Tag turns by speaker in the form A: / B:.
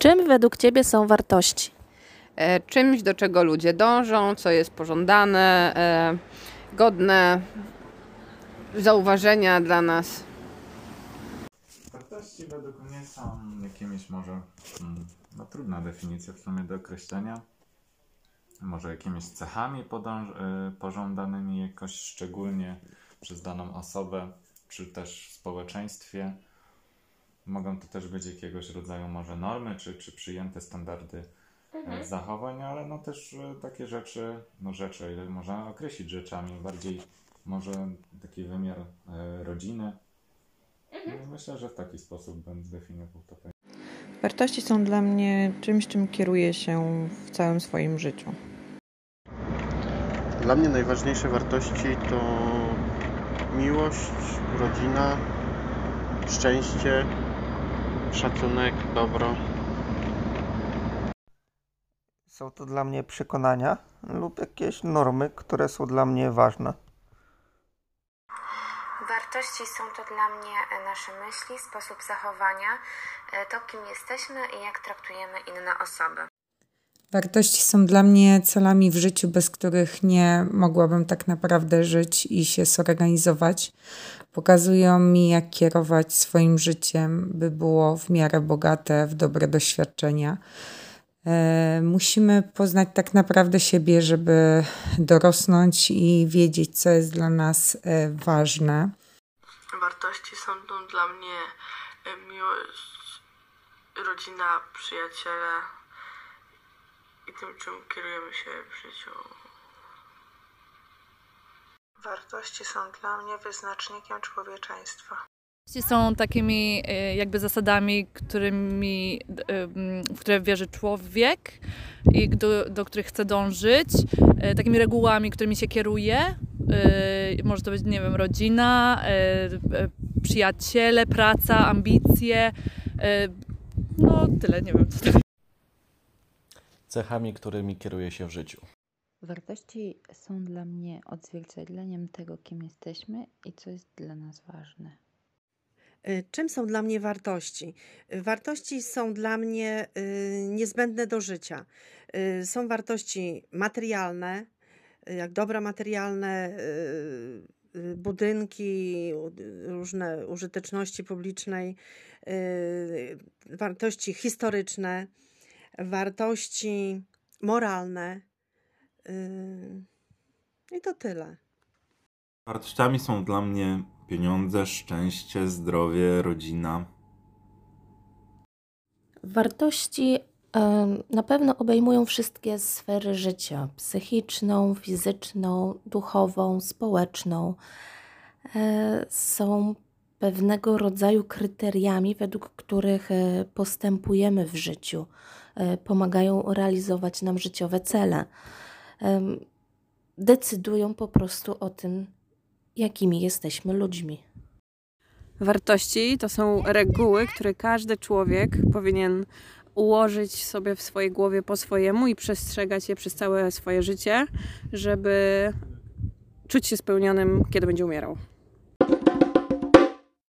A: Czym według Ciebie są wartości?
B: e, czymś, do czego ludzie dążą, co jest pożądane, e, godne zauważenia dla nas.
C: Wartości według mnie są jakimiś może, mm, no trudna definicja w sumie do określenia, może jakimiś cechami podąż- y, pożądanymi jakoś szczególnie przez daną osobę, czy też w społeczeństwie. Mogą to też być jakiegoś rodzaju może normy, czy, czy przyjęte standardy e, zachowań, ale no też e, takie rzeczy, no rzeczy, ile można określić rzeczami, bardziej może taki wymiar e, rodziny. No, Myślę, że w taki sposób bym zdefiniował to.
D: Wartości są dla mnie czymś, czym kieruję się w całym swoim życiu.
E: Dla mnie najważniejsze wartości to miłość, rodzina, szczęście, szacunek, dobro.
F: Są to dla mnie przekonania lub jakieś normy, które są dla mnie ważne.
G: Wartości są to dla mnie e, nasze myśli, sposób zachowania, e, to kim jesteśmy i jak traktujemy inne osoby.
H: Wartości są dla mnie celami w życiu, bez których nie mogłabym tak naprawdę żyć i się zorganizować. Pokazują mi, jak kierować swoim życiem, by było w miarę bogate w dobre doświadczenia. E, musimy poznać tak naprawdę siebie, żeby dorosnąć i wiedzieć, co jest dla nas e, ważne.
I: Wartości są dla mnie e, miłość, rodzina, przyjaciele i tym, czym kierujemy się w życiu. Wartości są dla mnie wyznacznikiem człowieczeństwa.
J: Wartości są takimi e, jakby zasadami, którymi, e, w które wierzy człowiek i do, do których chce dążyć, e, takimi regułami, którymi się kieruje. Może to być, nie wiem, rodzina, przyjaciele, praca, ambicje. No tyle, nie wiem co to
K: cechami, którymi kieruję się w życiu.
L: Wartości są dla mnie odzwierciedleniem tego, kim jesteśmy i co jest dla nas ważne.
M: Y, Czym są dla mnie wartości? Y, Wartości są dla mnie y, niezbędne do życia. Są wartości materialne, jak dobra materialne, budynki, różne użyteczności publicznej, wartości historyczne, wartości moralne. y, I to tyle.
N: Wartościami są dla mnie pieniądze, szczęście, zdrowie, rodzina.
A: Wartości na pewno obejmują wszystkie sfery życia: psychiczną, fizyczną, duchową, społeczną. E, Są pewnego rodzaju kryteriami, według których e, postępujemy w życiu, e, pomagają realizować nam życiowe cele. Decydują po prostu o tym, jakimi jesteśmy ludźmi.
O: Wartości to są reguły, które każdy człowiek powinien ułożyć sobie w swojej głowie po swojemu i przestrzegać je przez całe swoje życie, żeby czuć się spełnionym, kiedy będzie umierał.